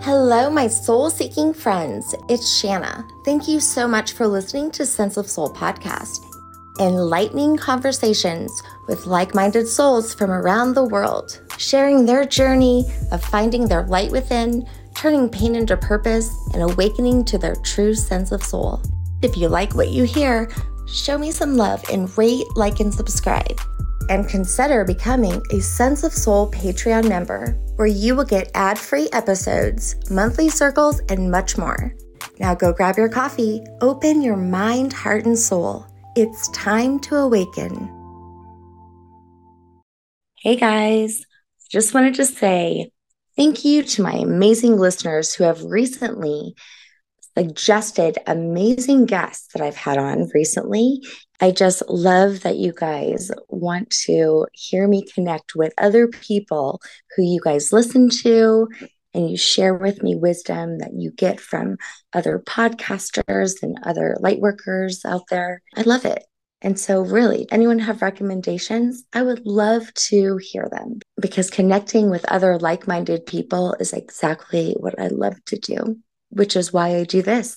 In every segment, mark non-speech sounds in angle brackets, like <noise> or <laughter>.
Hello, my soul seeking friends. It's Shanna. Thank you so much for listening to Sense of Soul podcast. Enlightening conversations with like minded souls from around the world, sharing their journey of finding their light within, turning pain into purpose, and awakening to their true sense of soul. If you like what you hear, show me some love and rate, like, and subscribe and consider becoming a Sense of Soul Patreon member, where you will get ad free episodes, monthly circles, and much more. Now go grab your coffee, open your mind, heart, and soul. It's time to awaken. Hey guys, just wanted to say thank you to my amazing listeners who have recently suggested amazing guests that I've had on recently. I just love that you guys want to hear me connect with other people who you guys listen to and you share with me wisdom that you get from other podcasters and other light workers out there. I love it. And so, really, anyone have recommendations? I would love to hear them because connecting with other like minded people is exactly what I love to do which is why I do this.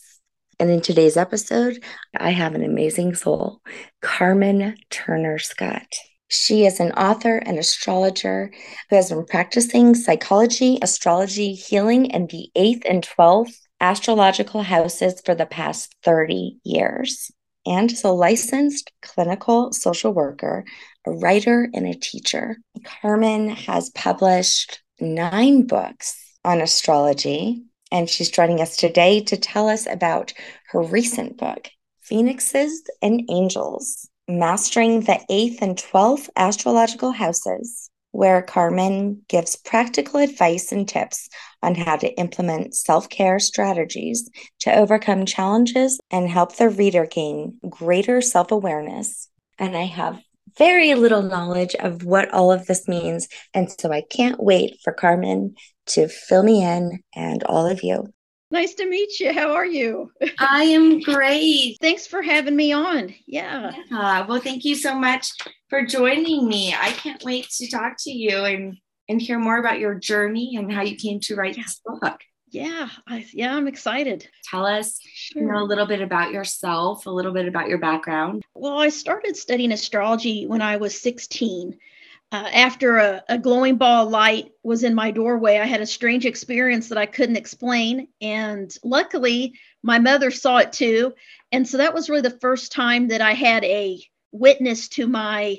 And in today's episode, I have an amazing soul, Carmen Turner Schott. She is an author and astrologer who has been practicing psychology, astrology, healing, and the eighth and 12th astrological houses for the past 30 years, and is a licensed clinical social worker, a writer, and a teacher. Carmen has published nine books on astrology, and she's joining us today to tell us about her recent book, Phoenixes and Angels Mastering the Eighth and Twelfth Astrological Houses, where Carmen gives practical advice and tips on how to implement self care strategies to overcome challenges and help the reader gain greater self awareness. And I have very little knowledge of what all of this means. And so I can't wait for Carmen to fill me in and all of you. Nice to meet you. How are you? I am great. <laughs> Thanks for having me on. Yeah. yeah. Well, thank you so much for joining me. I can't wait to talk to you and and hear more about your journey and how you came to write this book. Yeah, I, yeah, I'm excited. Tell us, sure. you know, a little bit about yourself, a little bit about your background. Well, I started studying astrology when I was 16 uh, after a, a, glowing ball of light was in my doorway, I had a strange experience that I couldn't explain. And luckily, my mother saw it too. And so that was really the first time that I had a witness to my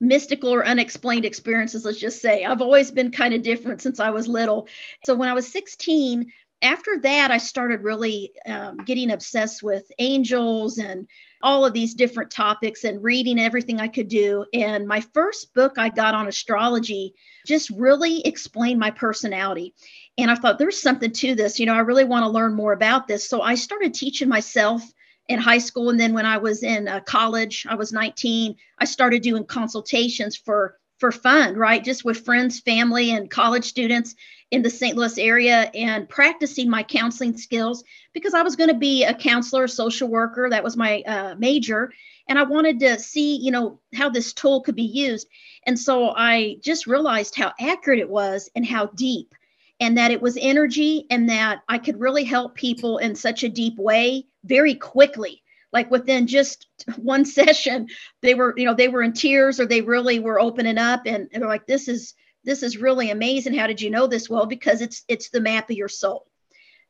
mystical or unexplained experiences, let's just say. I've always been kind of different since I was little. So when I was 16, after that, I started really um, getting obsessed with angels and all of these different topics and reading everything I could do. And my first book I got on astrology just really explained my personality. And I thought there's something to this. You know, I really want to learn more about this. So I started teaching myself in high school. And then when I was in uh, college, I was 19, I started doing consultations for for fun, right? Just with friends, family, and college students in the St. Louis area and practicing my counseling skills because I was going to be a counselor, social worker. That was my uh, major. And I wanted to see, you know, how this tool could be used. And so I just realized how accurate it was and how deep, and that it was energy, and that I could really help people in such a deep way very quickly like within just one <laughs> session they were you know they were in tears or they really were opening up and, and they're like this is this is really amazing. How did you know this? Well because it's it's the map of your soul.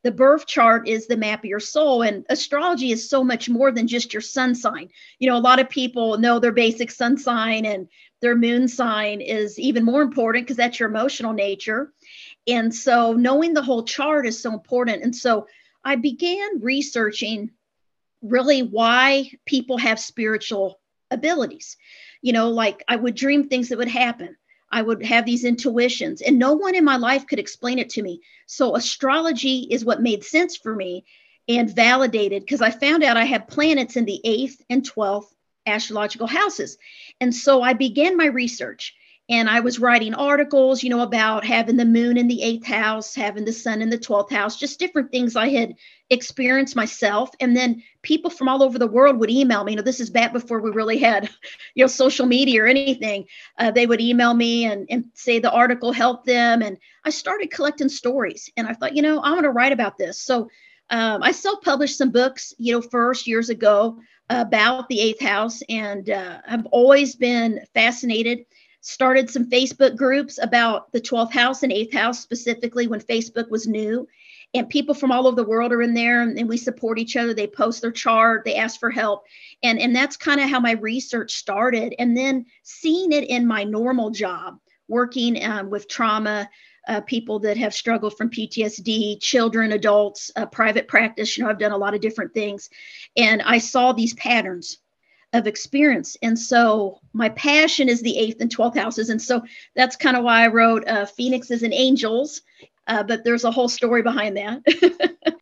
The birth chart is the map of your soul and astrology is so much more than just your sun sign. You know a lot of people know their basic sun sign and their moon sign is even more important because that's your emotional nature. And so knowing the whole chart is so important. And so i began researching really why people have spiritual abilities. You know, like I would dream things that would happen. I would have these intuitions, and no one in my life could explain it to me. So, astrology is what made sense for me and validated because I found out I had planets in the eighth and 12th astrological houses. And so I began my research. And I was writing articles, you know, about having the moon in the eighth house, having the sun in the 12th house, just different things I had experienced myself. And then people from all over the world would email me. You know, this is back before we really had, <laughs> you know, social media or anything. Uh, they would email me and, and say the article helped them. And I started collecting stories. And I thought, you know, I'm going to write about this. So um, I self published some books, you know, first years ago about the eighth house. And uh, I've always been fascinated started some Facebook groups about the 12th house and 8th house, specifically when Facebook was new. And people from all over the world are in there and, and we support each other. They post their chart, they ask for help. And, and that's kind of how my research started. And then seeing it in my normal job, working um, with trauma, uh, people that have struggled from PTSD, children, adults, uh, private practice. You know, I've done a lot of different things. And I saw these patterns of experience. And so my passion is the eighth and 12th houses. And so that's kind of why I wrote uh, Phoenixes and Angels. Uh, but there's a whole story behind that.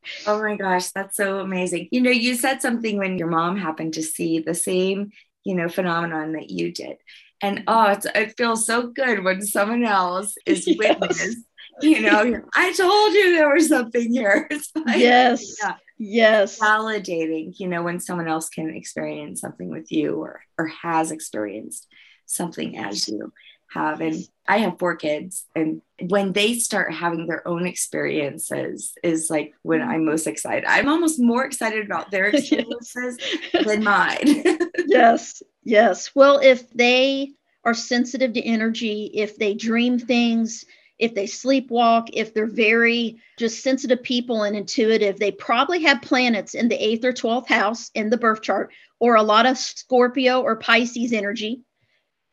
<laughs> oh my gosh, that's so amazing. You know, you said something when your mom happened to see the same, you know, phenomenon that you did. And oh, it feels so good when someone else is <laughs> yes. witness. You know, I told you there was something here. <laughs> Like, yes. Yeah yes. validating you know when someone else can experience something with you or or has experienced something as you have. And i have four kids and when they start having their own experiences is like when i'm most excited. I'm almost more excited about their <laughs> experiences yes. than mine. <laughs> Yes. Yes. Well if they are sensitive to energy if they dream things if they sleepwalk, if they're very just sensitive people and intuitive, they probably have planets in the eighth or 12th house in the birth chart, or a lot of Scorpio or Pisces energy.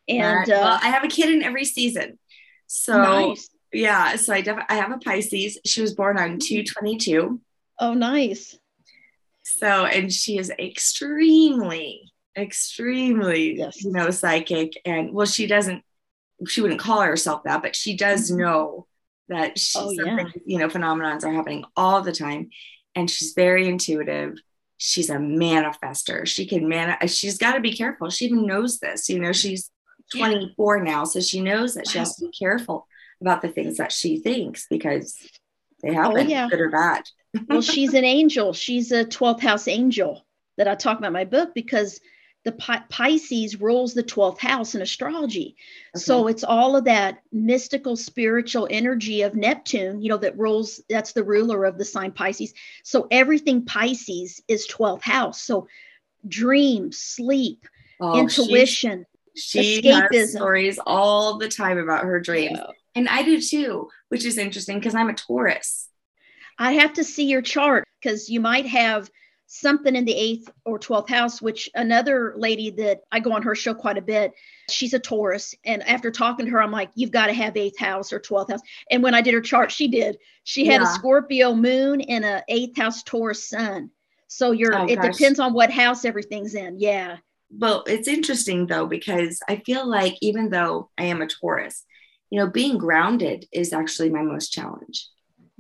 And well, uh, I have a kid in every season. So, nice. yeah, so I, def- I have a Pisces. She was born on 222. Oh, nice. So, and she is extremely, extremely, yes. you know, psychic. And well, she doesn't she wouldn't call herself that, but she does mm-hmm. know that she, oh, yeah. you know, phenomenons are happening all the time. And she's very intuitive. She's a manifester. She can man. She's got to be careful. She even knows this. You know, she's 24 yeah. now, so she knows that wow. she has to be careful about the things that she thinks because they happen, oh, yeah. good or bad. well, she's an angel. She's a 12th house angel that I talk about in my book because the Pisces rules the 12th house in astrology. Okay. So it's all of that mystical spiritual energy of Neptune, you know, that rules, that's the ruler of the sign Pisces. So everything Pisces is 12th house. So dreams, sleep, oh, intuition, she escapism. has stories all the time about her dreams. Yeah. And I do too, which is interesting because I'm a Taurus. I have to see your chart because you might have something in the eighth or 12th house, which another lady that I go on her show quite a bit, she's a Taurus. And after talking to her, I'm like, you've got to have eighth house or 12th house. And when I did her chart, she did. She had yeah. a Scorpio moon and a eighth house Taurus sun. So you're, oh, it gosh. depends on what house everything's in. Yeah. Well, it's interesting though, because I feel like even though I am a Taurus, you know, being grounded is actually my most challenge.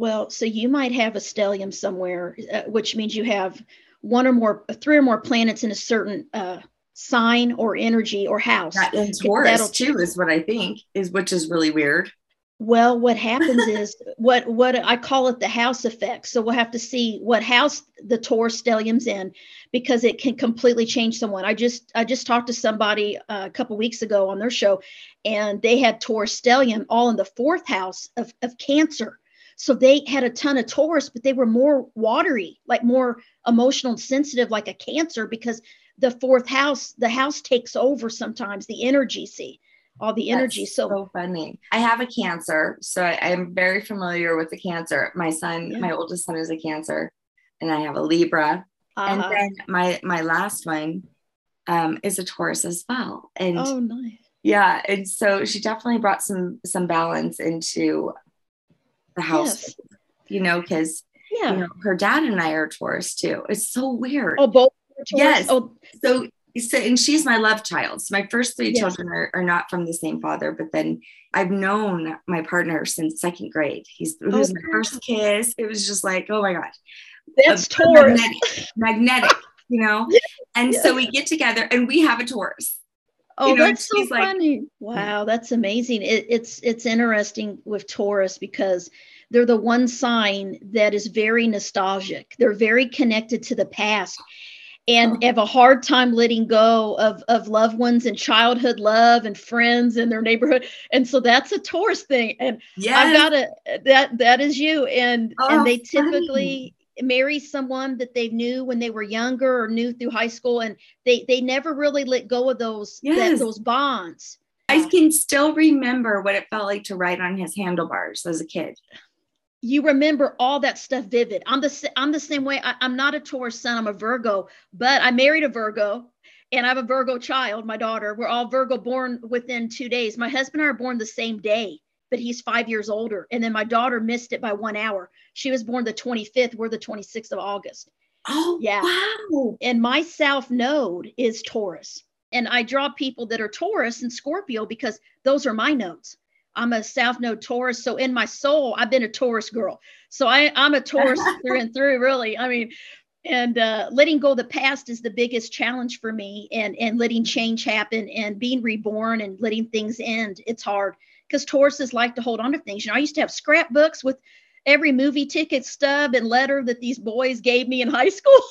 Well, so you might have a stellium somewhere, uh, which means you have one or more, three or more planets in a certain uh, sign or energy or house. That in Taurus too is what I think is, which is really weird. Well, what happens <laughs> is what what I call it the house effect. So we'll have to see what house the Taurus stellium's in, because it can completely change someone. I just I just talked to somebody uh, a couple weeks ago on their show, and they had Taurus stellium all in the fourth house of of Cancer. So they had a ton of Taurus, but they were more watery, like more emotional and sensitive, like a Cancer, because the fourth house, the house takes over sometimes the energy. See, all the energy. So, so, funny. I have a Cancer, so I, am very familiar with the Cancer. My son, yeah. my oldest son, is a Cancer, and I have a Libra, uh-huh. and then my my last one um, is a Taurus as well. And oh, nice. Yeah, and so she definitely brought some some balance into the house, yes. you know, because yeah. you know, her dad and I are Taurus too. It's so weird. Oh, both Yes. Oh. So, so, and she's my love child. So my first three yes. children are, are not from the same father, but then I've known my partner since second grade. He's it oh, was oh, my first kiss. It was just like, oh my gosh. That's Taurus. Magnetic, magnetic, you know? <laughs> Yes. And so we get together and we have a Taurus. Oh, you know, that's so funny! Like, wow, that's amazing. It, it's it's interesting with Taurus because they're the one sign that is very nostalgic. They're very connected to the past and oh. have a hard time letting go of, of loved ones and childhood love and friends in their neighborhood. And so that's a Taurus thing. And yes. I've got a that that is you. And oh, and they typically. Marry someone that they knew when they were younger or knew through high school. And they they never really let go of those yes. that, those bonds. I can still remember what it felt like to ride on his handlebars as a kid you remember all that stuff vivid. I'm the I'm the same way. I, am not a Taurus son I'm a Virgo, but I married a Virgo, and I have a Virgo child. My daughter. We're all Virgo born within two days. My husband and I are born the same day, but he's five years older. And then my daughter missed it by one hour. She was born the 25th. We're the 26th of August. Oh yeah. Wow. And my South Node is Taurus, and I draw people that are Taurus and Scorpio because those are my nodes. I'm a South Node Taurus. So in my soul, I've been a Taurus girl. So I, I'm a Taurus <laughs> through and through, really. I mean, and uh, letting go of the past is the biggest challenge for me and and letting change happen and being reborn and letting things end it's hard because tauruses like to hold on to things you know i used to have scrapbooks with every movie ticket stub and letter that these boys gave me in high school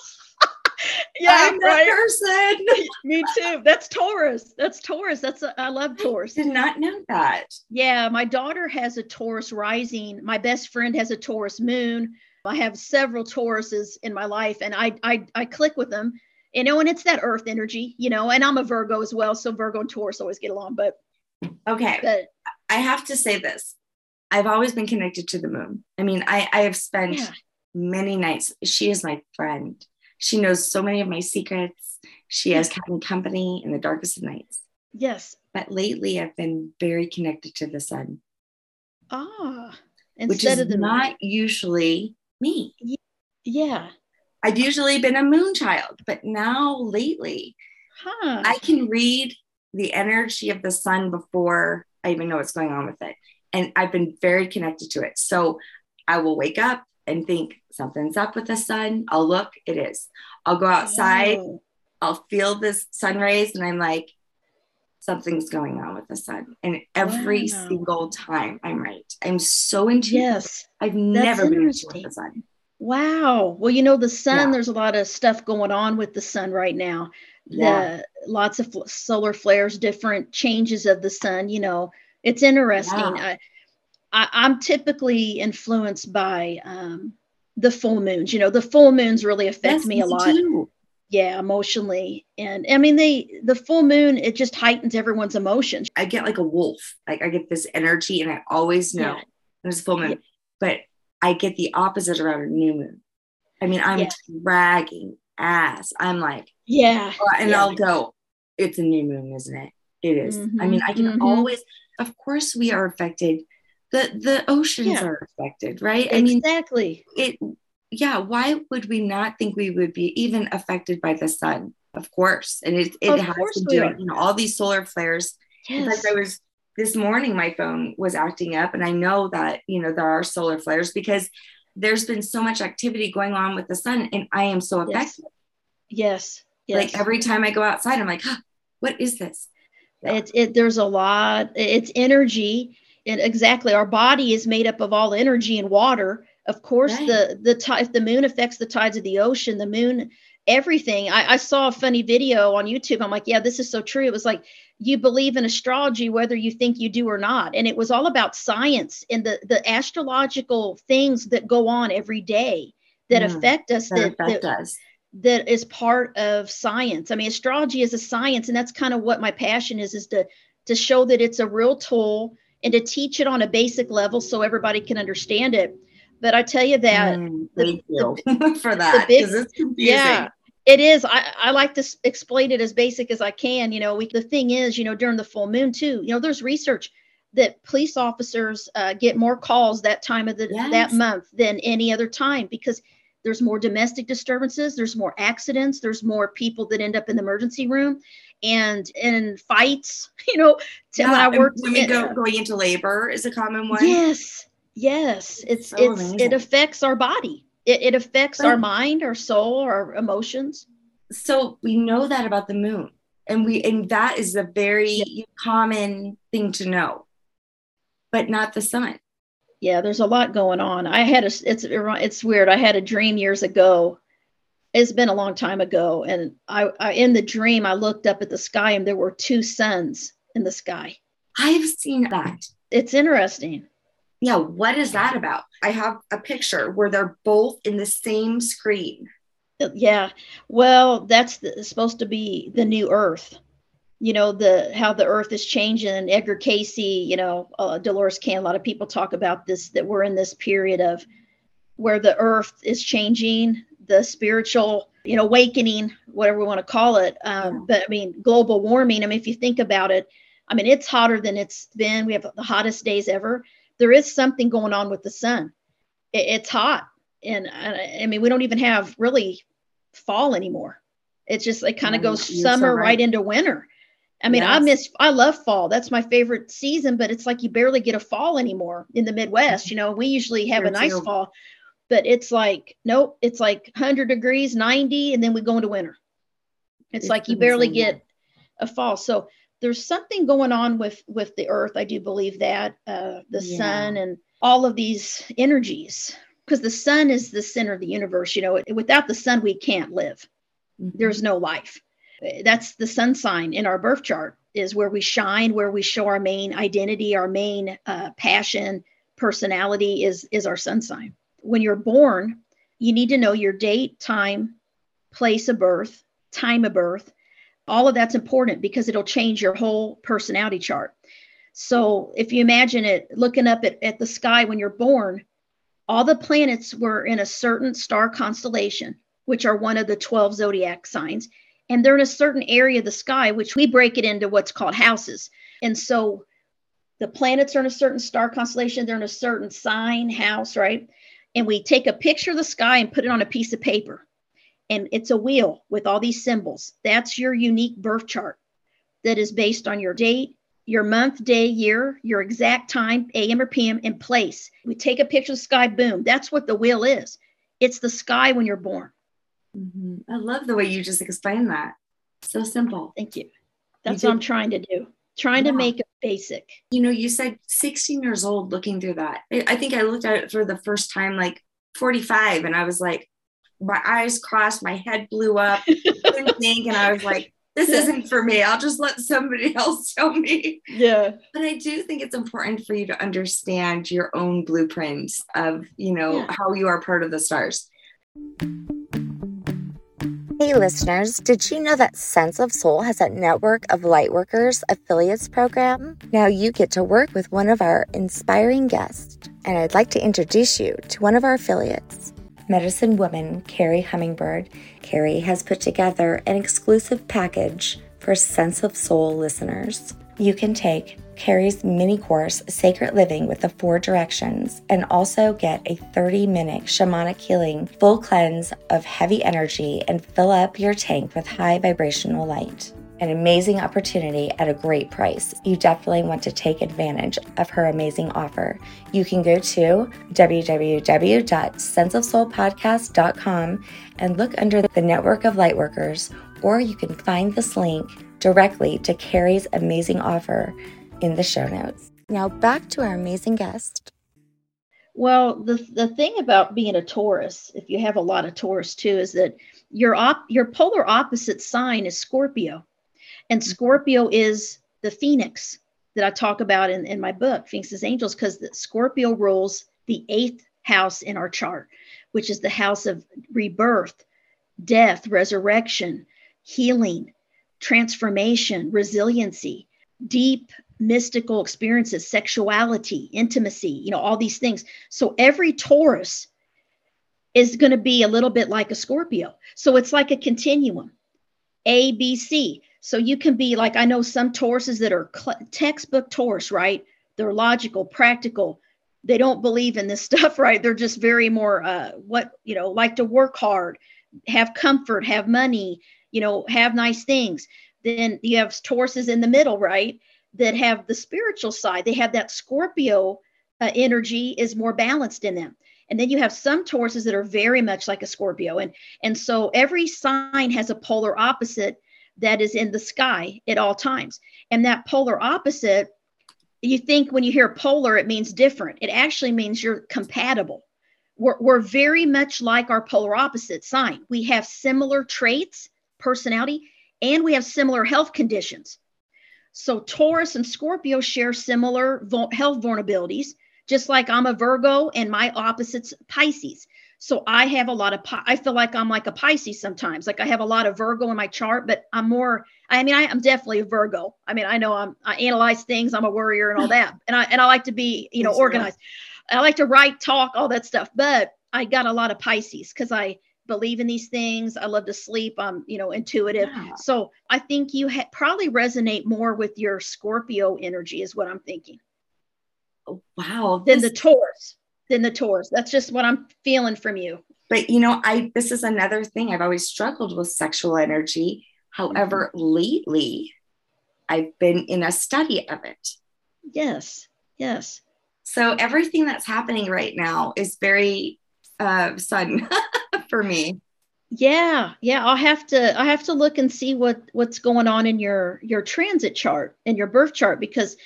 <laughs> yeah, I'm that person. <laughs> Me too. That's Taurus. That's Taurus. That's a, I love Taurus. I did not know that. Yeah, my daughter has a Taurus rising. My best friend has a Taurus moon. I have several Tauruses in my life, and I I, I click with them. You know, and it's that Earth energy. You know, and I'm a Virgo as well, so Virgo and Taurus always get along. But okay, but, I have to say this. I've always been connected to the moon. I mean, I I have spent yeah. many nights. She is my friend she knows so many of my secrets. She has kept me company in the darkest of nights. Yes. But lately, I've been very connected to the sun. Ah, which is not usually me. Yeah. I've usually been a moon child, but now lately, huh. I can read the energy of the sun before I even know what's going on with it. And I've been very connected to it. So I will wake up and think something's up with the sun. I'll look, it is. I'll go outside, oh. I'll feel this sun rays, and I'm like, something's going on with the sun. And every wow. single time I'm right. I'm so into yes. I've never been into the sun. Wow. Well, you know, the sun, yeah. there's a lot of stuff going on with the sun right now. Yeah. The, lots of solar flares, different changes of the sun, you know, it's interesting. Yeah. I, am typically influenced by um, the full moons. You know, the full moons really affect yes, me a lot. Too. Yeah, emotionally, and I mean, they the full moon it just heightens everyone's emotions. I get like a wolf. Like I get this energy, and I always know yeah. there's full moon. Yeah. But I get the opposite around a new moon. I mean, I'm yeah. dragging ass. I'm like, yeah, and yeah. I'll go. It's a new moon, isn't it? It is. Mm-hmm. I mean, I can mm-hmm. always. Of course, we are affected. The the oceans yeah. are affected right? Exactly I mean, it yeah why would we not think we would be even affected by the sun? Of course and it, it has to do it you know all these solar flares. Yes. like i was this morning my phone was acting up and i know that you know there are solar flares because there's been so much activity going on with the sun and i am so affected. Yes, yes. like every time i go outside i'm like huh, <gasps> what is this yeah. it, it there's a lot it's energy and exactly our body is made up of all energy and water of course right. the the if the moon affects the tides of the ocean the moon everything I, I saw a funny video on youtube i'm like yeah this is so true it was like you believe in astrology whether you think you do or not and it was all about science and the the astrological things that go on every day that mm, affect us that, that, affect that, us. That is part of science i mean astrology is a science and that's kind of what my passion is is to to show that it's a real tool and to teach it on a basic level so everybody can understand it. But I tell you that mm, thank the, you <laughs> the, for that because it's confusing. Yeah, it is. I, I like to explain it as basic as I can. You know, we, the thing is, you know, during the full moon too. You know, there's research that police officers uh, get more calls that time of the yes. that month than any other time because there's more domestic disturbances there's more accidents there's more people that end up in the emergency room and in fights <laughs> you know yeah, when i worked women go, going into labor is a common one yes yes it's so it's amazing. it affects our body it, it affects but, our mind our soul our emotions so we know that about the moon And we and that is a very yeah. common thing to know. But not the sun. Yeah, there's a lot going on. I had a it's it's weird. I had a dream years ago. It's been a long time ago and I, I in the dream I looked up at the sky and there were two suns in the sky. I've seen that. It's interesting yeah, what is that about? I have a picture where they're both in the same screen. Uh, yeah, well, that's the, supposed to be the new Earth. You know the how the Earth is changing. Edgar Cayce you know, uh, Dolores Cannon. A lot of people talk about this that we're in this period of where the Earth is changing, the spiritual, you know, awakening, whatever we want to call it. Um, but I mean, global warming. I mean, if you think about it, I mean, it's hotter than it's been. We have the hottest days ever there is something going on with the sun. It, it's hot. And I, I mean, we don't even have really fall anymore. It's just, it kind of goes summer so right. right. into winter. I mean, yes. I miss, I love fall. That's my favorite season, but it's like you barely get a fall anymore in the Midwest. You know, we usually have a nice too. fall, but it's like, nope, it's like 100 degrees, 90, and then we go into winter. It's, it's like you barely get a fall. So there's something going on with with the earth i do believe that uh, the yeah. sun and all of these energies because the sun is the center of the universe you know without the sun we can't live mm-hmm. there's no life that's the sun sign in our birth chart is where we shine where we show our main identity our main uh, passion personality is is our sun sign when you're born you need to know your date time place of birth time of birth all of that's important because it'll change your whole personality chart. So if you imagine it looking up at, at the sky when you're born, all the planets were in a certain star constellation, which are one of the 12 zodiac signs. And they're in a certain area of the sky, which we break it into what's called houses. And so the planets are in a certain star constellation, they're in a certain sign, house, right? And we take a picture of the sky and put it on a piece of paper and it's a wheel with all these symbols. That's your unique birth chart that is based on your date, your month, day, year, your exact time, AM or PM, and place. We take a picture of the sky, boom. That's what the wheel is. It's the sky when you're born. Mm-hmm. I love the way you just explained that. So simple. Thank you. That's you what I'm trying to do. Trying yeah. to make it basic. You know, you said 16 years old looking through that. I think I looked at it for the first time like 45 and I was like, my eyes crossed, my head blew up, <laughs> couldn't think, and I was like, this isn't for me. I'll just let somebody <laughs> else show me. Yeah. But I do think it's important for you to understand your own blueprints of, you know, yeah. how you are part of the stars. Hey, listeners, did you know that Sense of Soul has a network of Lightworkers affiliates program? Now you get to work with one of our inspiring guests, and I'd like to introduce you to one of our affiliates medicine woman, Carrie Hummingbird, Carrie has put together an exclusive package for Sense of Soul listeners. You can take Carrie's mini course, Sacred Living with the Four Directions, and also get a 30 minute shamanic healing full cleanse of heavy energy and fill up your tank with high vibrational light an amazing opportunity at a great price. You definitely want to take advantage of her amazing offer. You can go to www.senseofsoulpodcast.com and look under the network of lightworkers, or you can find this link directly to Carrie's amazing offer in the show notes. Now back to our amazing guest. Well, the the thing about being a Taurus, if you have a lot of Taurus too, is that your op your polar opposite sign is Scorpio. And mm-hmm. Scorpio is the phoenix that I talk about in, in my book, Phoenixes Angels, because Scorpio rules the eighth house in our chart, which is the house of rebirth, death, resurrection, healing, transformation, resiliency, deep mystical experiences, sexuality, intimacy, you know, all these things. So every Taurus is going to be a little bit like a Scorpio. So it's like a continuum. A, B, C. So you can be like, I know some Tauruses that are cl- textbook Taurus, right? They're logical, practical. They don't believe in this <laughs> stuff, right? They're just very more, uh, what, you know, like to work hard, have comfort, have money, you know, have nice things. Then you have Tauruses in the middle, right? That have the spiritual side. They have that Scorpio uh, energy is more balanced in them. And then you have some Tauruses that are very much like a Scorpio. And, and so every sign has a polar opposite that is in the sky at all times. And that polar opposite, you think when you hear polar, it means different. It actually means you're compatible. We're, we're very much like our polar opposite sign. We have similar traits, personality, and we have similar health conditions. So Taurus and Scorpio share similar health vulnerabilities, just like I'm a Virgo and my opposite's Pisces. So I have a lot of, I feel like I'm like a Pisces sometimes. Like I have a lot of Virgo in my chart, but I'm more, I mean, I, am definitely a Virgo. I mean, I know I'm, I analyze things, I'm a worrier and all <laughs> that. And I, and I like to be, you know, organized. I like to write, talk, all that stuff. But I got a lot of Pisces because I believe in these things. I love to sleep. I'm, you know, intuitive. Yeah. So I think you ha- probably resonate more with your Scorpio energy, is what I'm thinking. Oh, wow. Than this- the Taurus than the Taurus. That's just what I'm feeling from you. But you know, I this is another thing. I've always struggled with sexual energy. However, mm-hmm. lately I've been in a study of it. Yes. Yes. So everything that's happening right now is very uh, sudden <laughs> for me. Yeah, yeah. I'll have to I have to look and see what what's going on in your your transit chart and your birth chart because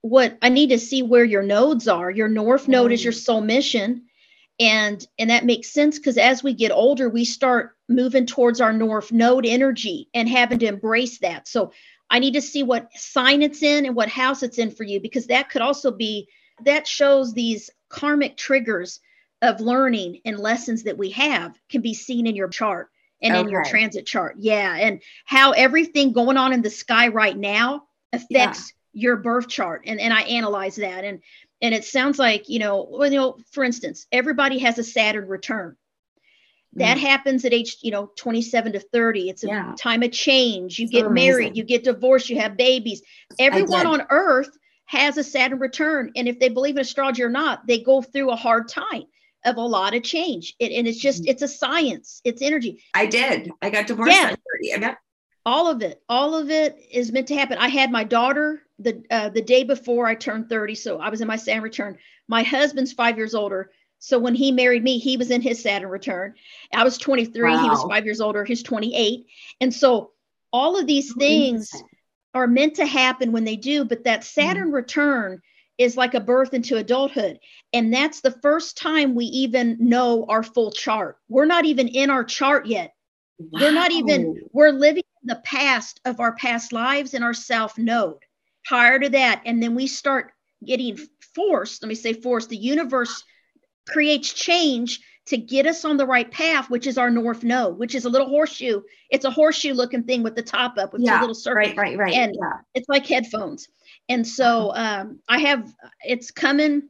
what I need to see where your nodes are. Your north node is your soul mission. And and that makes sense because as we get older, we start moving towards our north node energy and having to embrace that. So I need to see what sign it's in and what house it's in for you because that could also be that shows these karmic triggers of learning and lessons that we have can be seen in your chart and okay. in your transit chart. Yeah. And how everything going on in the sky right now affects your birth chart and, and I analyze that. And and it sounds like, you know, well, you know, for instance, everybody has a Saturn return. That mm. happens at age, you know, 27 to 30. It's a yeah. time of change. You get married, you get divorced, you have babies. Everyone on earth has a Saturn return. And if they believe in astrology or not, they go through a hard time of a lot of change. It, and it's just, mm-hmm. it's a science, it's energy. I did. I got divorced yeah. 30. All of it, all of it is meant to happen. I had my daughter the uh, the day before I turned 30. So I was in my Saturn return. My husband's five years older. So when he married me, he was in his Saturn return. I was 23. Wow. He was five years older. He's 28. And so all of these things are meant to happen when they do. But that Saturn mm. return is like a birth into adulthood. And that's the first time we even know our full chart. We're not even in our chart yet. Wow. We're not even, we're living in the past of our past lives in our south node prior to that and then we start getting forced let me say forced the universe creates change to get us on the right path which is our north node which is a little horseshoe it's a horseshoe looking thing with the top up with yeah, two little circles right right right and yeah. it's like headphones and so uh-huh. um, i have it's coming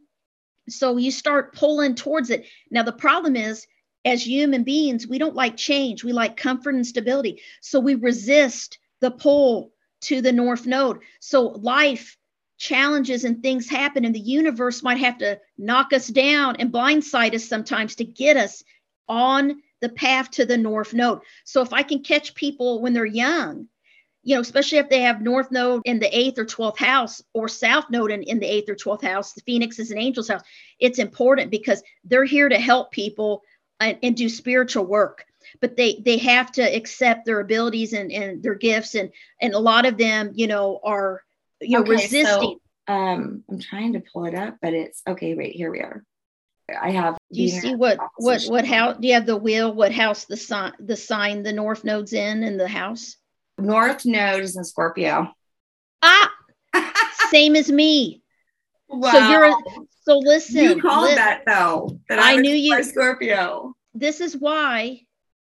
so you start pulling towards it now the problem is as human beings we don't like change we like comfort and stability so we resist the pull to the north node. So life challenges and things happen, and the universe might have to knock us down and blindside us sometimes to get us on the path to the north node. So if I can catch people when they're young, you know, especially if they have north node in the eighth or 12th house or south node in, in the eighth or 12th house, the phoenix is an angel's house, it's important because they're here to help people and, and do spiritual work. But they they have to accept their abilities and, and their gifts and and a lot of them you know are you know okay, resisting. so, um i'm trying to pull it up but it's okay wait here we are. I have do you see what what what how do you have the wheel what house the sign the sign the north node's in in the house north node is in scorpio ah <laughs> same as me wow. so you're so listen you called li- that though that i, I knew you scorpio this is why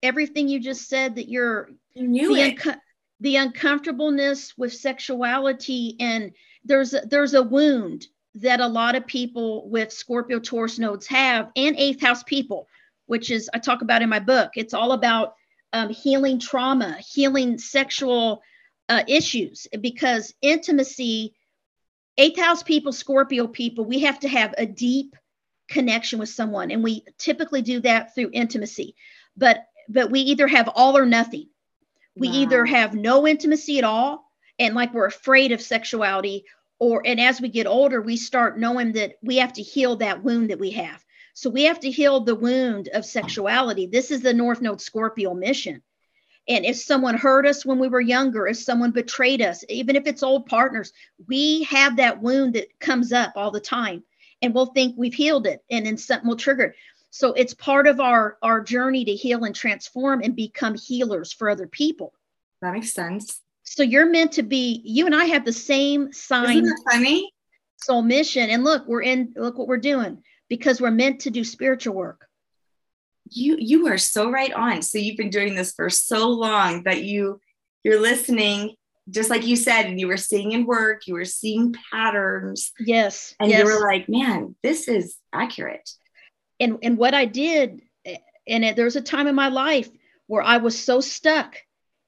everything you just said that you're you knew the, it. Unco- the uncomfortableness with sexuality and there's a, there's a wound that a lot of people with Scorpio Taurus nodes have and eighth house people, which is I talk about in my book. It's all about um, healing trauma, healing sexual uh, issues because intimacy, eighth house people, Scorpio people, we have to have a deep connection with someone. And we typically do that through intimacy. But but we either have all or nothing. We wow. either have no intimacy at all and like we're afraid of sexuality or and as we get older we start knowing that we have to heal that wound that we have. So we have to heal the wound of sexuality. This is the North Node Scorpio mission. And if someone hurt us when we were younger, if someone betrayed us, even if it's old partners, we have that wound that comes up all the time and we'll think we've healed it and then something will trigger it. So it's part of our our journey to heal and transform and become healers for other people. That makes sense. So you're meant to be. You and I have the same sign. Isn't that funny? Soul mission, and look, we're in. Look what we're doing because we're meant to do spiritual work. You you are so right on. So you've been doing this for so long that you you're listening just like you said, and you were seeing in work, you were seeing patterns. Yes. And yes. you were like, man, this is accurate and and what I did, and it, there was a time in my life where I was so stuck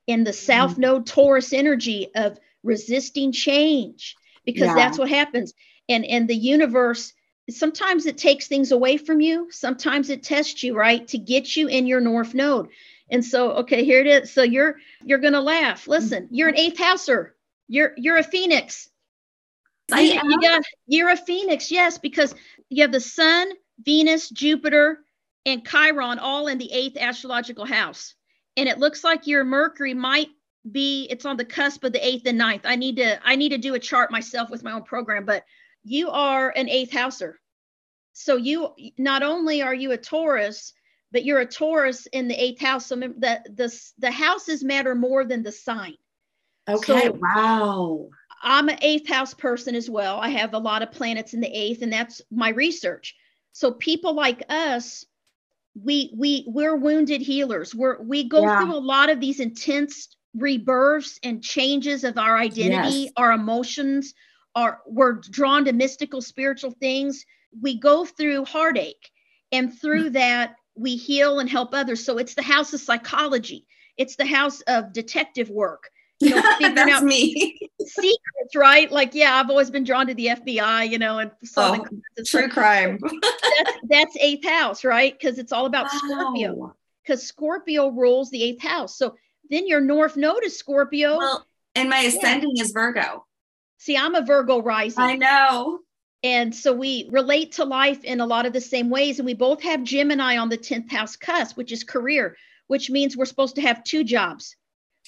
in the South mm-hmm. Node Taurus energy of resisting change because yeah. that's what happens. And and the universe sometimes it takes things away from you, sometimes it tests you, right, to get you in your North Node. And so, okay, here it is. So you're you're gonna laugh. Listen, you're an eighth houser. You're you're a phoenix. I you, you got you're a phoenix, yes, because you have the sun, Venus, Jupiter, and Chiron all in the eighth astrological house. And it looks like your Mercury might be it's on the cusp of the eighth and ninth. I need to I need to do a chart myself with my own program, but you are an eighth houser. So you not only are you a Taurus, but you're a Taurus in the eighth house. So the the the houses matter more than the sign. Okay. So, wow. I'm an eighth house person as well. I have a lot of planets in the eighth, and that's my research. So people like us, we we we're wounded healers. We're we go yeah. through a lot of these intense rebirths and changes of our identity, yes. our emotions, our we're drawn to mystical spiritual things. We go through heartache and through mm. that we heal and help others. So it's the house of psychology. It's the house of detective work you know, <laughs> figuring out me. secrets, right? Like, yeah, I've always been drawn to the FBI, you know, and solving oh, true crime. <laughs> that's, that's eighth house, right? Because it's all about wow. Scorpio. Because Scorpio rules the eighth house. So then your North Node is Scorpio. Well, and my ascending yeah. is Virgo. See, I'm a Virgo rising. I know. And so we relate to life in a lot of the same ways. And we both have Gemini on the 10th house cusp, which is career, which means we're supposed to have two jobs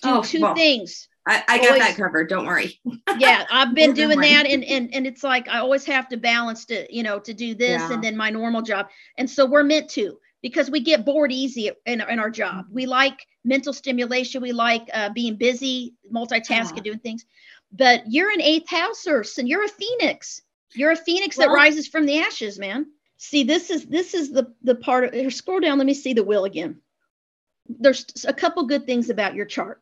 do oh, two well, things. I, I got always, that covered. Don't worry. <laughs> yeah, I've been doing that, and and and it's like I always have to balance to you know to do this yeah. and then my normal job, and so we're meant to because we get bored easy in, in our job. We like mental stimulation. We like uh, being busy, multitasking, yeah. doing things. But you're an eighth houser, and you're a phoenix. You're a phoenix well, that rises from the ashes, man. See, this is this is the the part of here. Scroll down. Let me see the wheel again. There's a couple good things about your chart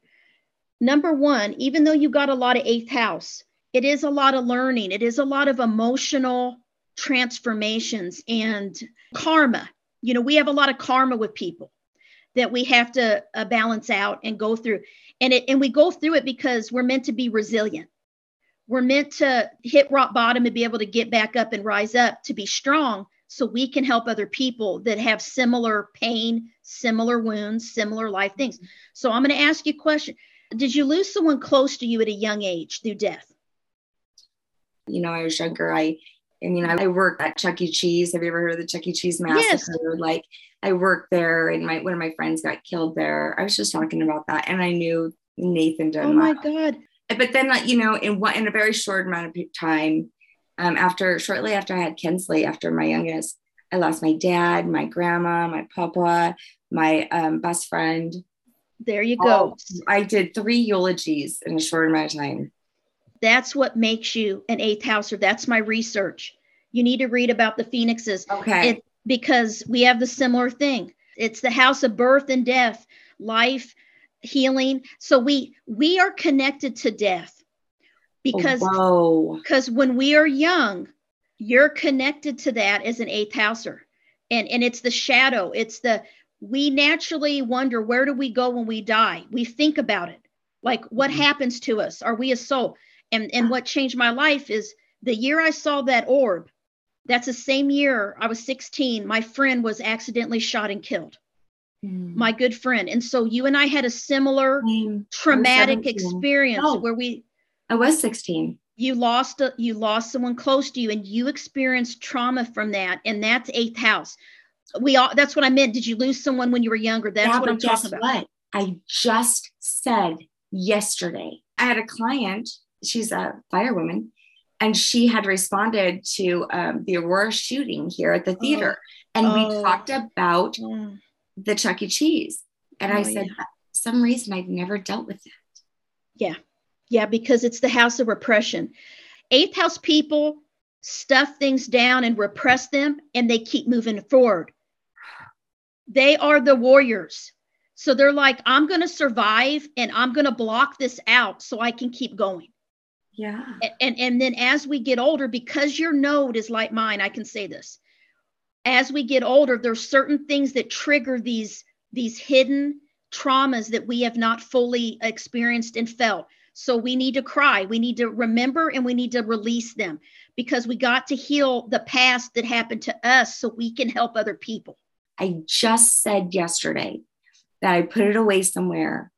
number one, even though you got a lot of eighth house, it is a lot of learning, it is a lot of emotional transformations and karma. You know, we have a lot of karma with people that we have to uh, balance out and go through. And it and we go through it because we're meant to be resilient. We're meant to hit rock bottom and be able to get back up and rise up to be strong so we can help other people that have similar pain, similar wounds, similar life things. So I'm going to ask you a question. Did you lose someone close to you at a young age through death? You know, I was younger. I, I mean, I, I worked at Chuck E. Cheese. Have you ever heard of the Chuck E. Cheese massacre? Yes. Like, I worked there, and my one of my friends got killed there. I was just talking about that, and I knew Nathan Oh my God! But then, you know, in what in a very short amount of time, um, after shortly after I had Kinsley, after my youngest, I lost my dad, my grandma, my papa, my um, best friend, there you go. Oh, I did three eulogies in a short amount of time. That's what makes you an eighth houser. That's my research. You need to read about the phoenixes. Okay. It, because we have the similar thing. It's the house of birth and death, life, healing. So we we are connected to death because because when we are young, you're connected to that as an eighth houser. And and it's the shadow, it's the we naturally wonder where do we go when we die? We think about it. Like what mm-hmm. happens to us? Are we a soul? And and what changed my life is the year I saw that orb. That's the same year I was 16. My friend was accidentally shot and killed. Mm. My good friend. And so you and I had a similar mm. traumatic experience oh, where we I was 16. You lost a, you lost someone close to you and you experienced trauma from that and that's eighth house we all that's what I meant. Did you lose someone when you were younger? That's yeah, what I'm talking about. What? I just said yesterday. I had a client, she's a firewoman, and she had responded to um, the Aurora shooting here at the oh. theater. Oh. And oh. we talked about mm. the Chuck E. Cheese. And oh, I said, yeah. some reason I've never dealt with that. Yeah. Yeah, because it's the house of repression. Eighth house people stuff things down and repress them, and they keep moving forward. They are the warriors. So they're like, I'm going to survive and I'm going to block this out so I can keep going. Yeah. And, and then as we get older, because your node is like mine, I can say this. As we get older, there's certain things that trigger these these hidden traumas that we have not fully experienced and felt. So we need to cry. We need to remember and we need to release them because we got to heal the past that happened to us so we can help other people. I just said yesterday that I put it away somewhere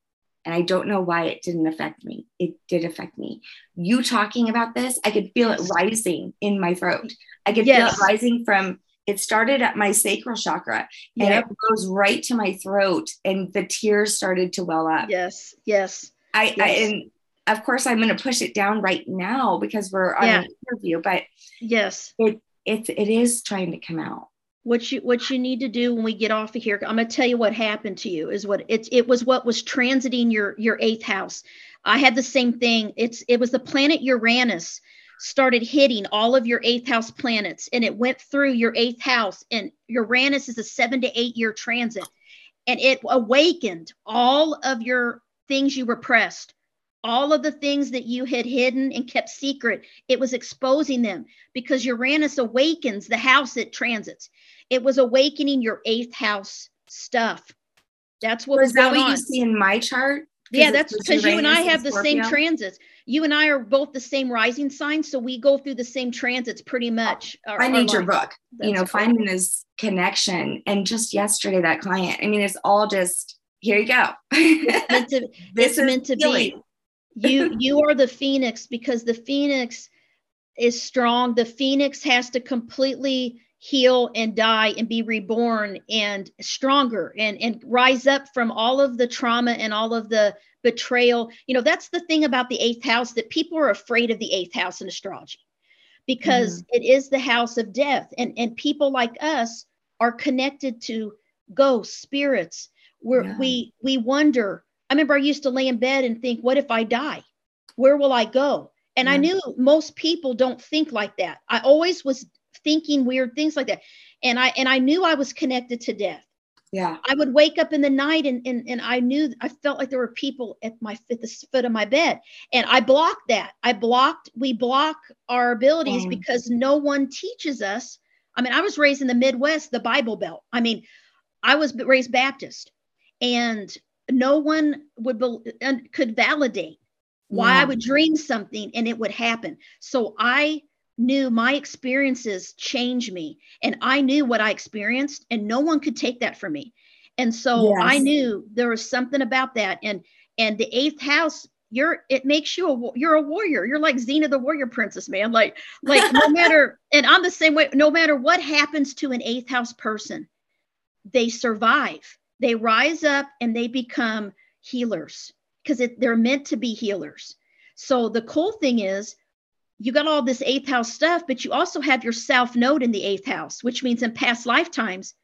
and I don't know why it didn't affect me. It did affect me. You talking about this, I could feel it rising in my throat. I could yes. feel it rising from it started at my sacral chakra and yep. it goes right to my throat and the tears started to well up. Yes. Yes. I, yes. I and of course I'm going to push it down right now because we're on yeah. an interview, but yes, it it it is trying to come out what you what you need to do when we get off of here. I'm going to tell you what happened to you is what it's it was what was transiting your your eighth house. I had the same thing. It's it was the planet uranus started hitting all of your eighth house planets and it went through your eighth house and uranus is a seven to eight year transit and it awakened all of your things you repressed all of the things that you had hidden and kept secret. It was exposing them because uranus awakens the house it transits. It was awakening your eighth house stuff. That's what was, was that what on. you see in my chart? Yeah that's because you and i have the same transits. You and i are both the same rising sign so we go through the same transits pretty much our, i need your book. That's you know cool. finding this connection. And just yesterday that client i mean it's all just here you go. <laughs> It's meant to, this it's is meant to be you <laughs> you are the phoenix because the phoenix is strong the phoenix has to completely heal and die and be reborn and stronger and and rise up from all of the trauma and all of the betrayal you know that's the thing about the eighth house that people are afraid of the eighth house in astrology because mm-hmm. it is the house of death and and people like us are connected to ghosts spirits where yeah. we we wonder I remember I used to lay in bed and think, what if I die? Where will I go? And I knew most people don't think like that. I always was thinking weird things like that. And I and I knew I was connected to death. Yeah. I would wake up in the night and and, and I knew I felt like there were people at my at the foot of my bed. And I blocked that. I blocked, we block our abilities mm. because no one teaches us. I mean, I was raised in the Midwest, the Bible Belt. I mean, I was raised Baptist. And no one would be, could validate why yeah. I would dream something and it would happen. So I knew my experiences changed me and I knew what I experienced and no one could take that from me. And so yes. I knew there was something about that and and the eighth house you're it makes you a you're a warrior. You're like Xena the warrior princess, man. Like like no <laughs> matter and I'm the same way no matter what happens to an eighth house person, they survive they rise up and they become healers because they're meant to be healers. So the cool thing is, you got all this eighth house stuff, but you also have your south node in the eighth house, which means in past lifetimes,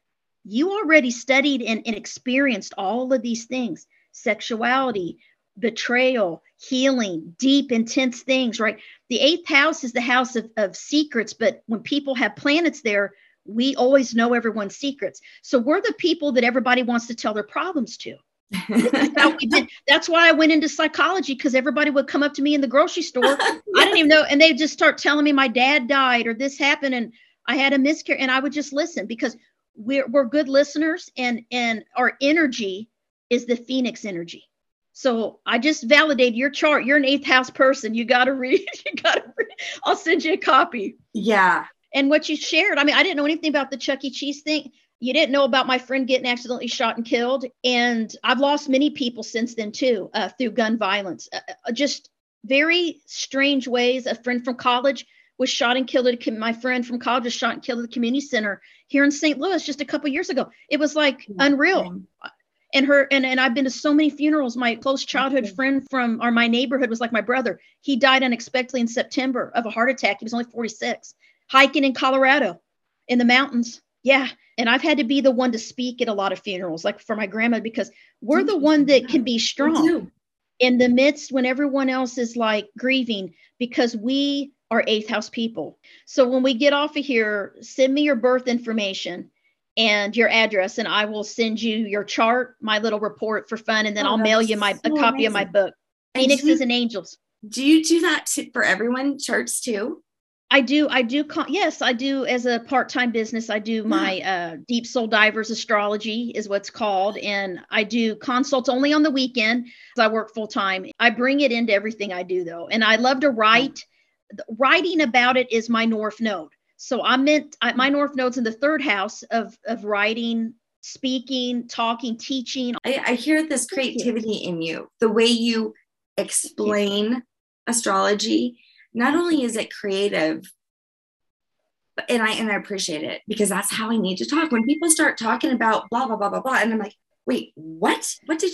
you already studied and, and experienced all of these things sexuality, betrayal, healing, deep, intense things, right? The eighth house is the house of, of secrets, but when people have planets there, we always know everyone's secrets. So we're the people that everybody wants to tell their problems to. <laughs> That's why I went into psychology because everybody would come up to me in the grocery store. I didn't even know, and they'd just start telling me my dad died or this happened and I had a miscarriage, and I would just listen because we're we're good listeners and and our energy is the phoenix energy. So I just validated your chart. You're an eighth house person. You got to read. <laughs> You got to read. I'll send you a copy. Yeah, and what you shared. I mean, I didn't know anything about the Chuck E. Cheese thing. You didn't know about my friend getting accidentally shot and killed. And I've lost many people since then, too, uh, through gun violence. Uh, uh just very strange ways. A friend from college was shot and killed at my friend from college was shot and killed at the community center here in St. Louis just a couple years ago. It was like unreal. and her and, and i've been to so many funerals my close childhood okay. friend from or my neighborhood was like my brother he died unexpectedly in september of a heart attack he was only 46 hiking in colorado in the mountains yeah and i've had to be the one to speak at a lot of funerals like for my grandma because we're the one that can be strong in the midst when everyone else is like grieving because we are eighth house people so when we get off of here send me your birth information and your address and I will send you your chart, my little report for fun, and then oh, I'll mail you my so a copy amazing. of my book, Phoenixes and Angels. Do you do that for everyone charts too? I do. I do. Yes, I do. As a part-time business, I do my uh, Deep Soul Divers Astrology is what's called, and I do consults only on the weekend. I work full time. I bring it into everything I do, though, and I love to write. Writing about it is my North Node. So I meant I, my North Node's in the third house of of writing, speaking, talking, teaching. I, I hear this creativity in you, the way you explain astrology. Not only is it creative, but, and I and I appreciate it because that's how I need to talk. When people start talking about blah blah blah blah blah, and I'm like, wait, what? What did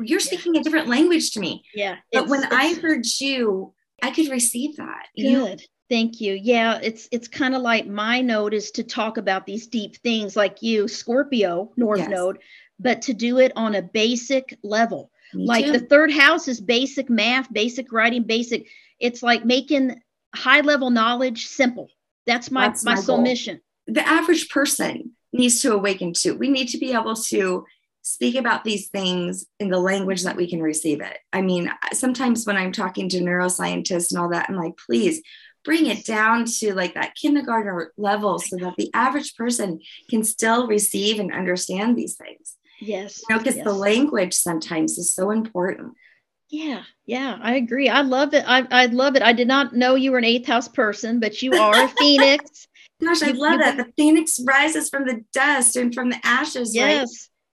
you're speaking yeah. a different language to me? Yeah. But when I heard you, I could receive that. Good. You, Thank you. Yeah, it's it's kind of like my node is to talk about these deep things like you, Scorpio, North yes. Node, but to do it on a basic level. Me like too. the third house is basic math, basic writing, basic. It's like making high level knowledge simple. That's my That's my, my goal. mission. The average person needs to awaken to. We need to be able to speak about these things in the language that we can receive it. I mean, sometimes when I'm talking to neuroscientists and all that, I'm like, please bring it down to like that kindergarten level so that the average person can still receive and understand these things. Yes. You know, because yes. the language sometimes is so important. Yeah, yeah, I agree. I love it. I, I love it. I did not know you were an eighth house person, but you are a <laughs> phoenix. Gosh, I you, love you, that. The phoenix rises from the dust and from the ashes. Yes, right?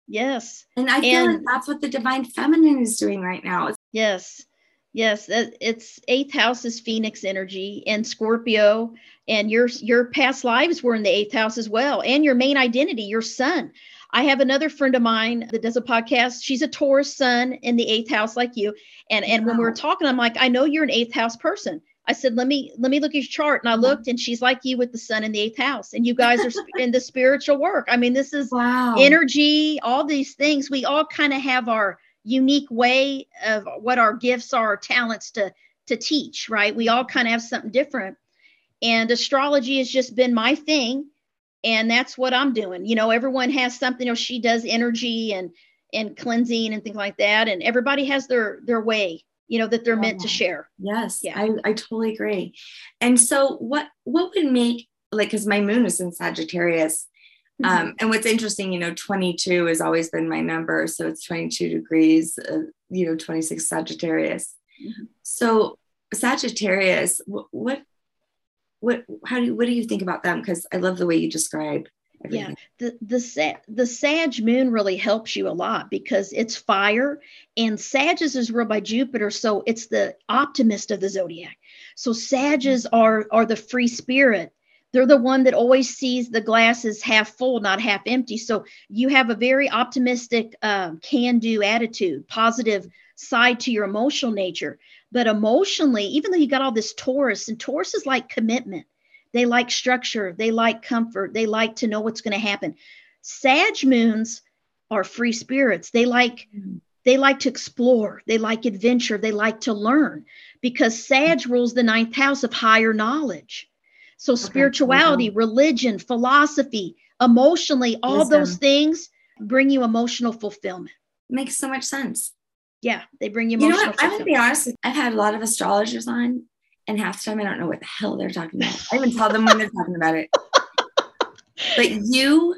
yes. And I feel and, like that's what the divine feminine is doing right now. Yes, Yes, it's eighth house is Phoenix energy and Scorpio, and your your past lives were in the eighth house as well, and your main identity, your sun. I have another friend of mine that does a podcast. She's a Taurus sun in the eighth house, like you. And and wow. when we were talking, I'm like, I know you're an eighth house person. I said, let me let me look at your chart, and I looked, and she's like you with the sun in the eighth house, and you guys are in the spiritual work. I mean, this is wow. energy, all these things. We all kind of have our unique way of what our gifts are, talents to to teach, right? We all kind of have something different. And astrology has just been my thing. And that's what I'm doing. You know, everyone has something, you know, she does energy and and cleansing and things like that. And everybody has their their way, you know, that they're meant to share. Yes. Yeah. I, I totally agree. And so what what would make like because my moon is in Sagittarius Mm-hmm. Um, and what's interesting, you know, 22 has always been my number. So it's 22 degrees, uh, you know, 26 Sagittarius. Mm-hmm. So Sagittarius, what, what, what, how do you, what do you think about them? Because I love the way you describe Everything. Yeah, the the the Sag moon really helps you a lot because it's fire, and Sages is ruled by Jupiter, so it's the optimist of the zodiac. So Sages mm-hmm. are are the free spirit, they're the one that always sees the glass as half full, not half empty. So you have a very optimistic, um, can do attitude, positive side to your emotional nature. But emotionally, even though you got all this Taurus, and Taurus is like commitment, they like structure, they like comfort, they like to know what's going to happen. Sag moons are free spirits. They like mm-hmm. they like to explore, they like adventure, they like to learn because Sag rules the ninth house of higher knowledge. So, okay. spirituality, religion, philosophy, emotionally, all Wisdom. those things bring you emotional fulfillment. Makes so much sense. Yeah, they bring you. You know what? I'm gonna be honest. I've had a lot of astrologers on, and half the time I don't know what the hell they're talking about. I even tell them when they're talking about it. But <laughs> you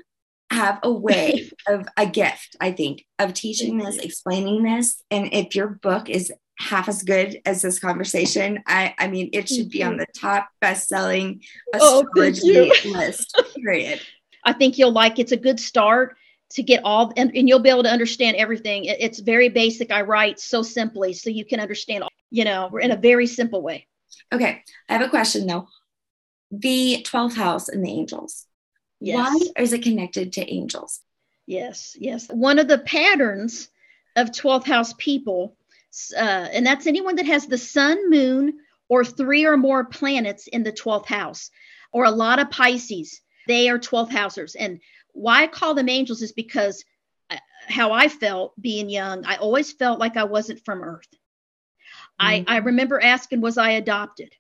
have a way <laughs> of a gift, I think, of teaching this, explaining this. And if your book is half as good as this conversation. I, I mean, it should be on the top best-selling oh, astrology oh, list. Period. <laughs> I think you'll like. It's a good start to get all, and, and you'll be able to understand everything. It, it's very basic. I write so simply, so you can understand. You know, we're in a very simple way. Okay, I have a question though. The twelfth house and the angels. Yes. Why is it connected to angels? Yes, yes. One of the patterns of 12th house people, uh, and that's anyone that has the sun, moon, or three or more planets in the 12th house, or a lot of Pisces. They are 12th housers. And why I call them angels is because uh, how I felt being young, I always felt like I wasn't from Earth. Mm-hmm. I, I remember asking, was I adopted?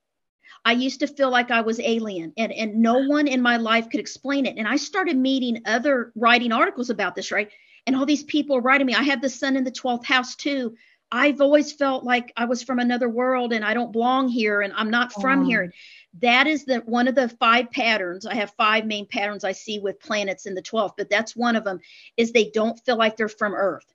I used to feel like I was alien and, and no one in my life could explain it. And I started meeting other writing articles about this, right? And all these people writing me. I have the sun in the 12th house too. I've always felt like I was from another world and I don't belong here and I'm not from oh. here. That is the one of the five patterns. I have five main patterns I see with planets in the 12th, but that's one of them is they don't feel like they're from Earth.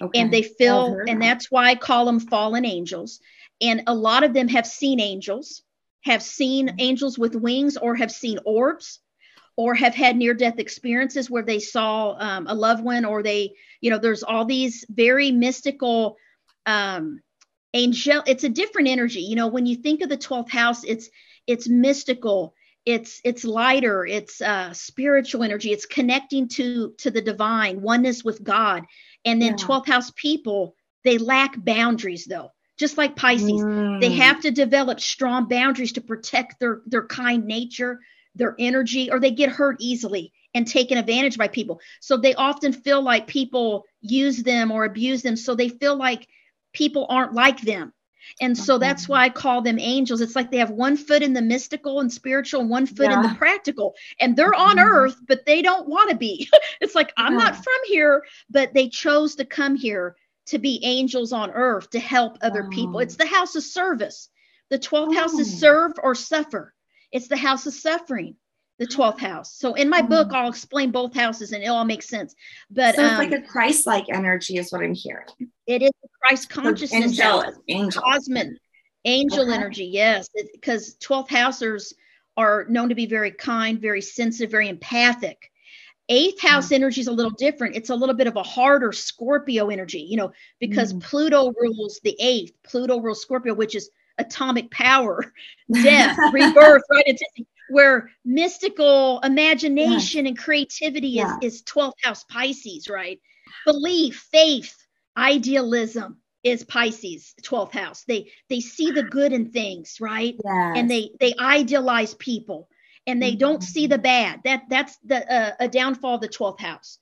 Okay. And they feel, and that's why I call them fallen angels. And a lot of them have seen angels have seen mm-hmm. angels with wings or have seen orbs or have had near death experiences where they saw um, a loved one or they you know there's all these very mystical um angel it's a different energy you know when you think of the 12th house it's it's mystical it's it's lighter it's uh spiritual energy it's connecting to to the divine oneness with god and then yeah. 12th house people they lack boundaries though just like Pisces. Mm. They have to develop strong boundaries to protect their, their kind nature, their energy, or they get hurt easily and taken advantage by people. So they often feel like people use them or abuse them. So they feel like people aren't like them. And so that's why I call them angels. It's like they have one foot in the mystical and spiritual, and one foot yeah. in the practical. And they're on mm-hmm. earth, but they don't want to be. <laughs> it's like, I'm yeah. not from here, but they chose to come here to be angels on earth to help other oh. people. It's the house of service. The 12th oh. house is serve or suffer. It's the house of suffering, the 12th house. So in my oh. book, I'll explain both houses and it all makes sense. But so it's um, like a Christ like energy, is what I'm hearing. It is Christ consciousness, angelic, angel. cosmic, angel okay. energy. Yes, because 12th housers are known to be very kind, very sensitive, very empathic Eighth house mm. energy is a little different. It's a little bit of a harder Scorpio energy, you know, because mm. Pluto rules the eighth. Pluto rules Scorpio, which is atomic power, <laughs> death, rebirth, right? It's where mystical imagination yeah. and creativity yeah. is, is 12th house Pisces, right? Belief, faith, idealism is Pisces 12th house. They they see the good in things, right? Yes. And they they idealize people and they don't see the bad. That that's the uh, a downfall of the 12th house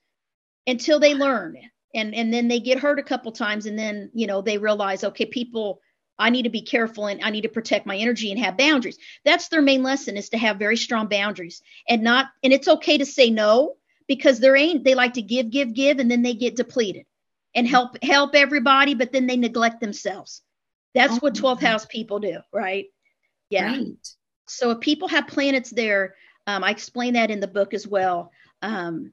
until they learn and and then they get hurt a couple times and then you know they realize okay people I need to be careful and I need to protect my energy and have boundaries. That's their main lesson is to have very strong boundaries and not and it's okay to say no because they're ain't they like to give give give and then they get depleted and help help everybody but then they neglect themselves. That's what 12th house people do, right? Yeah. Right. So if people have planets there, um, I explain that in the book as well. Um,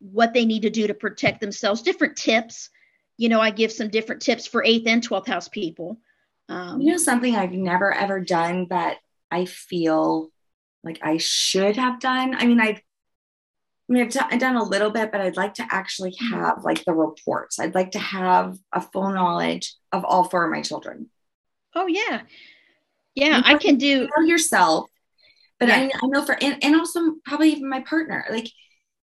what they need to do to protect themselves, different tips. You know, I give some different tips for eighth and 12th house people. Um, you know, something I've never ever done but I feel like I should have done. I mean, I've, I mean, I've, d- I've done a little bit, but I'd like to actually mm-hmm. have like the reports. I'd like to have a full knowledge of all four of my children. Oh yeah, yeah, I can do know yourself, but yeah. I, I, know for and, and also probably even my partner, like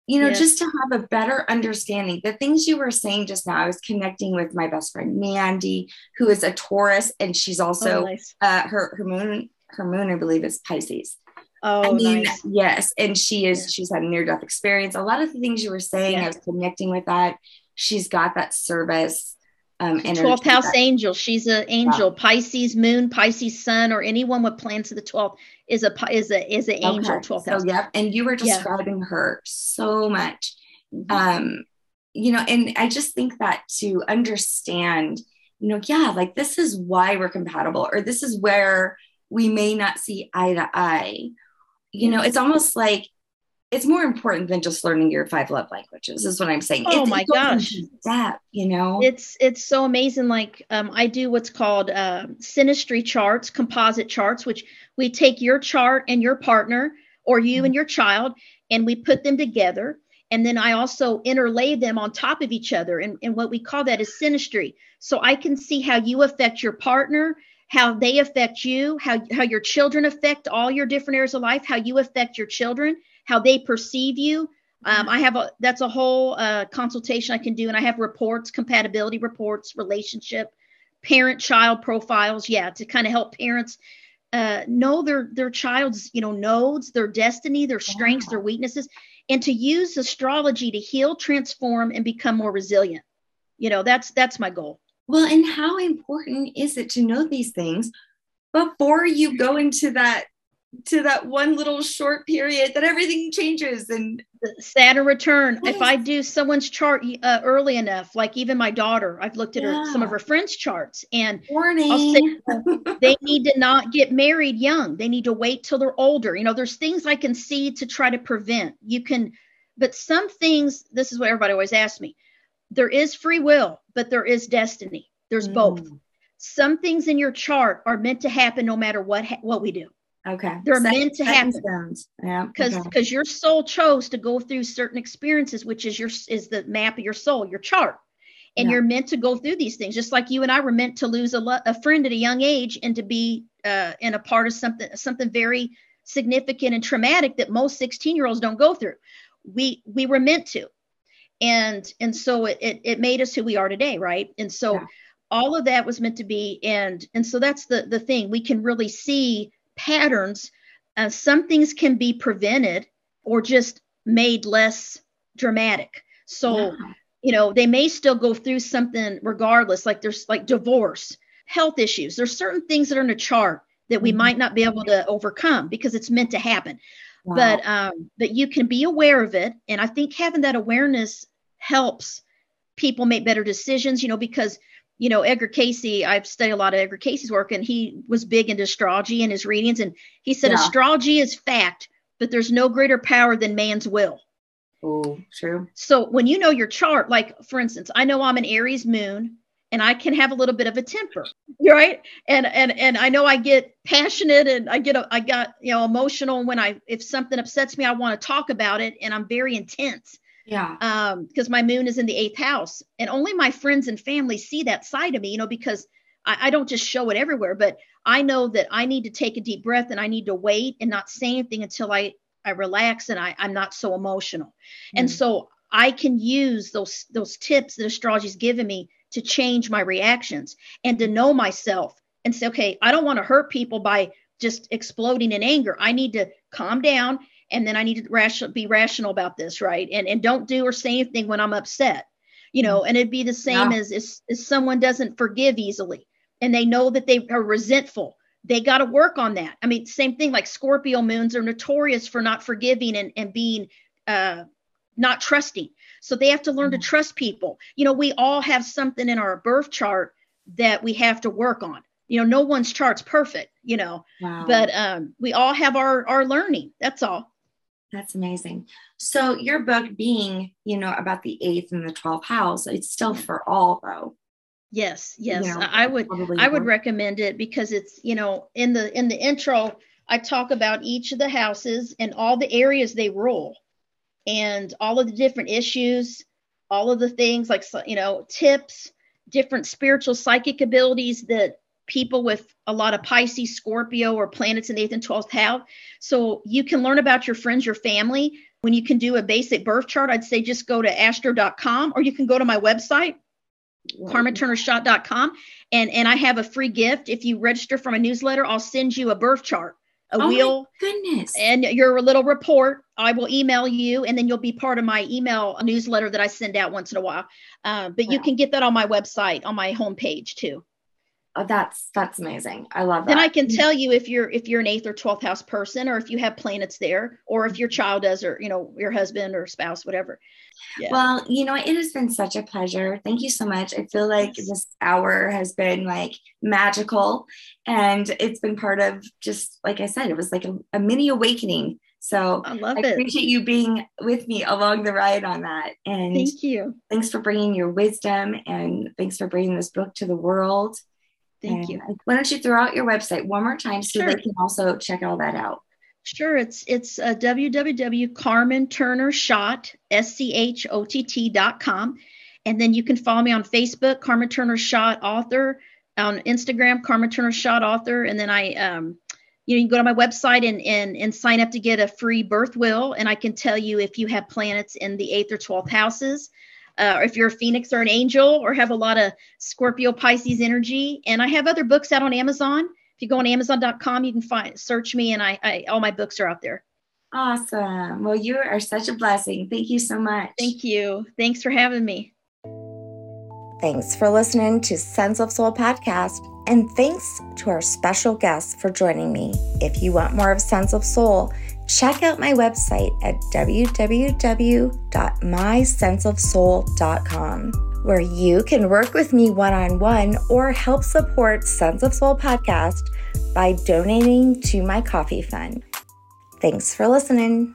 you know, yes. just to have a better understanding. The things you were saying just now, I was connecting with my best friend Mandy, who is a Taurus, and she's also oh, nice. uh, her her moon her moon I believe is Pisces. Oh, I mean, nice. yes, and she is. She's had a near death experience. A lot of the things you were saying, yeah. I was connecting with that. She's got that service um, 12th house that, angel. She's an angel. Pisces moon, Pisces sun, or anyone with plans to the 12th is a is a is an angel. Okay. 12th house. So yeah, and you were describing yeah. her so much. Mm-hmm. Um, you know, and I just think that to understand, you know, yeah, like this is why we're compatible, or this is where we may not see eye to eye. You know, it's almost like it's more important than just learning your five love languages is what i'm saying. Oh it, my gosh. that you know? It's it's so amazing like um, i do what's called uh, synastry charts composite charts which we take your chart and your partner or you mm-hmm. and your child and we put them together and then i also interlay them on top of each other and, and what we call that is synastry. So i can see how you affect your partner how they affect you how, how your children affect all your different areas of life how you affect your children how they perceive you. Um, I have a that's a whole uh, consultation I can do, and I have reports, compatibility reports, relationship, parent child profiles. Yeah, to kind of help parents uh, know their their child's you know nodes, their destiny, their strengths, wow. their weaknesses, and to use astrology to heal, transform, and become more resilient. You know, that's that's my goal. Well, and how important is it to know these things before you go into that to that one little short period that everything changes and the Saturn return. Yes. If I do someone's chart uh, early enough, like even my daughter, I've looked at yeah. her some of her friends' charts, and Warning. I'll say <laughs> they need to not get married young. They need to wait till they're older. You know, there's things I can see to try to prevent. You can, but some things. This is what everybody always asks me. There is free will, but there is destiny. There's mm. both. Some things in your chart are meant to happen no matter what ha- what we do. Okay. They're Second, meant to happen. Yeah. Because okay. because your soul chose to go through certain experiences, which is your is the map of your soul, your chart. And yeah. you're meant to go through these things, just like you and I were meant to lose a, lo- a friend at a young age and to be uh, in a part of something something very significant and traumatic that most 16 year olds don't go through. We we were meant to, and and so it it, it made us who we are today, right? And so yeah. all of that was meant to be, and and so that's the the thing we can really see patterns, uh, some things can be prevented or just made less dramatic. So, yeah. you know, they may still go through something regardless, like there's like divorce, health issues. There's certain things that are in a chart that we mm-hmm. might not be able to overcome because it's meant to happen. Wow. But um, but you can be aware of it, and I think having that awareness helps people make better decisions. You know, because you know, Edgar Cayce, I've studied a lot of Edgar Cayce's work, and he was big into astrology and his readings. And he said, yeah. astrology is fact, but there's no greater power than man's will. Oh, true. So when you know your chart, like for instance, I know I'm an Aries moon and I can have a little bit of a temper, right? And and and I know I get passionate and I get a, I got you know emotional when I if something upsets me, I want to talk about it, and I'm very intense. Yeah. Um, because my moon is in the eighth house, and only my friends and family see that side of me, you know, because I, I don't just show it everywhere, but I know that I need to take a deep breath and I need to wait and not say anything until I I relax and I, I'm not so emotional. Mm. And so I can use those those tips that astrology's given me to change my reactions and to know myself and say, okay, I don't want to hurt people by just exploding in anger. I need to calm down and then I need to ration, be rational about this, right? And and don't do or say anything when I'm upset, you know. And it'd be the same yeah. as if, if someone doesn't forgive easily and they know that they are resentful. They got to work on that. I mean, same thing like Scorpio moons are notorious for not forgiving and, and being uh, not trusting. So they have to learn mm-hmm. to trust people. You know, we all have something in our birth chart that we have to work on you know no one's chart's perfect you know wow. but um we all have our our learning that's all that's amazing. So your book being, you know, about the eighth and the 12th house, it's still for all though. Yes, yes. You know, I would I would recommend it because it's, you know, in the in the intro, I talk about each of the houses and all the areas they rule and all of the different issues, all of the things like you know, tips, different spiritual psychic abilities that people with a lot of Pisces, Scorpio, or planets in the eighth and 12th have. So you can learn about your friends, your family. When you can do a basic birth chart, I'd say just go to astro.com or you can go to my website, wow. carmenturnerschott.com. And, and I have a free gift. If you register for my newsletter, I'll send you a birth chart, a oh wheel. goodness. And your little report. I will email you and then you'll be part of my email newsletter that I send out once in a while. Uh, but wow. you can get that on my website, on my homepage too. Oh, that's that's amazing. I love that. Then I can tell you if you're if you're an eighth or twelfth house person, or if you have planets there, or if your child does, or you know your husband or spouse, whatever. Yeah. Well, you know, it has been such a pleasure. Thank you so much. I feel like this hour has been like magical, and it's been part of just like I said, it was like a, a mini awakening. So I love I it. appreciate you being with me along the ride on that. And thank you. Thanks for bringing your wisdom, and thanks for bringing this book to the world. Thank you. Why don't you throw out your website one more time so sure. they can also check all that out? Sure, it's it's uh, www.carmenturnerschott, S-C-H-O-T-T.com. And then you can follow me on Facebook, Carmen Turner Schott Author, on Instagram, Carmen Turner Schott Author. And then I um, you know, you can go to my website and, and, and sign up to get a free birth will. And I can tell you if you have planets in the eighth or 12th houses, uh, or if you're a phoenix or an angel or have a lot of Scorpio Pisces energy. And I have other books out on Amazon. If you go on Amazon.com, you can find search me, and I, I all my books are out there. Awesome. Well, you are such a blessing. Thank you so much. Thank you. Thanks for having me. Thanks for listening to Sense of Soul podcast. And thanks to our special guests for joining me. If you want more of Sense of Soul, check out my website at www.mysenseofsoul.com, where you can work with me one on one or help support Sense of Soul podcast by donating to my coffee fund. Thanks for listening.